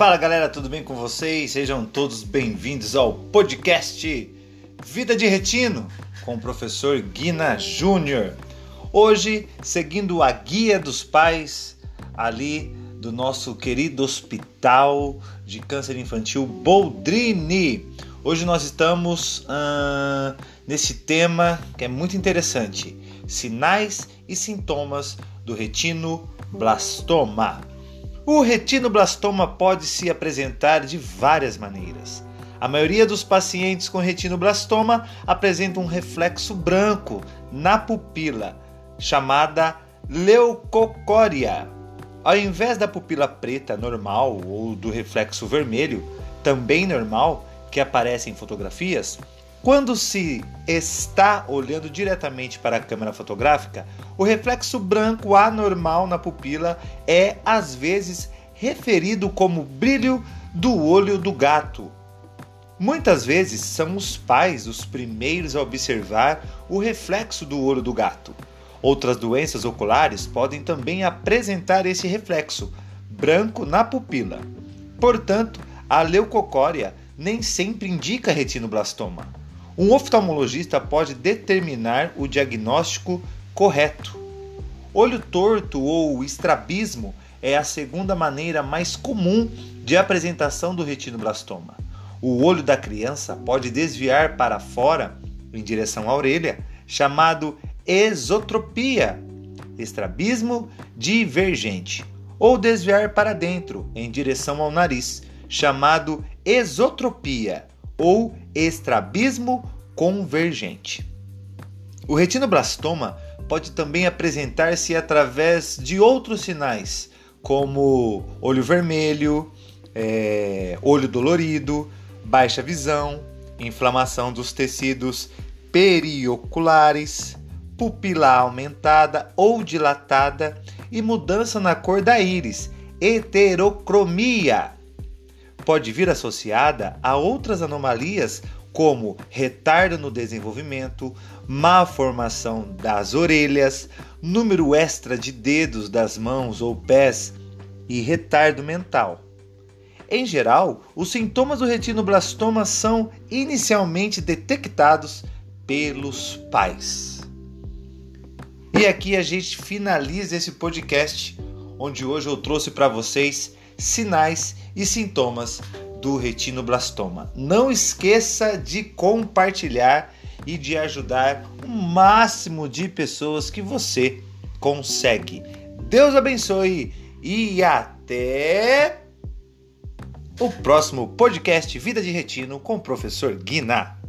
Fala galera, tudo bem com vocês? Sejam todos bem-vindos ao podcast Vida de Retino com o professor Guina Júnior. Hoje, seguindo a guia dos pais ali do nosso querido Hospital de Câncer Infantil Boldrini. Hoje nós estamos nesse tema que é muito interessante: sinais e sintomas do retinoblastoma. O retinoblastoma pode se apresentar de várias maneiras. A maioria dos pacientes com retinoblastoma apresenta um reflexo branco na pupila, chamada leucocória. Ao invés da pupila preta normal ou do reflexo vermelho, também normal, que aparece em fotografias, quando se está olhando diretamente para a câmera fotográfica, o reflexo branco anormal na pupila é às vezes referido como brilho do olho do gato. Muitas vezes são os pais os primeiros a observar o reflexo do olho do gato. Outras doenças oculares podem também apresentar esse reflexo branco na pupila. Portanto, a leucocória nem sempre indica retinoblastoma. Um oftalmologista pode determinar o diagnóstico correto. Olho torto ou estrabismo é a segunda maneira mais comum de apresentação do retinoblastoma. O olho da criança pode desviar para fora em direção à orelha, chamado esotropia, estrabismo divergente, ou desviar para dentro em direção ao nariz, chamado esotropia ou estrabismo convergente. O retinoblastoma pode também apresentar-se através de outros sinais, como olho vermelho, é, olho dolorido, baixa visão, inflamação dos tecidos perioculares, pupila aumentada ou dilatada e mudança na cor da íris, heterocromia. Pode vir associada a outras anomalias como retardo no desenvolvimento, má formação das orelhas, número extra de dedos das mãos ou pés e retardo mental. Em geral, os sintomas do retinoblastoma são inicialmente detectados pelos pais. E aqui a gente finaliza esse podcast, onde hoje eu trouxe para vocês sinais e sintomas do retinoblastoma. Não esqueça de compartilhar e de ajudar o máximo de pessoas que você consegue. Deus abençoe e até o próximo podcast Vida de Retino com o professor Guiná.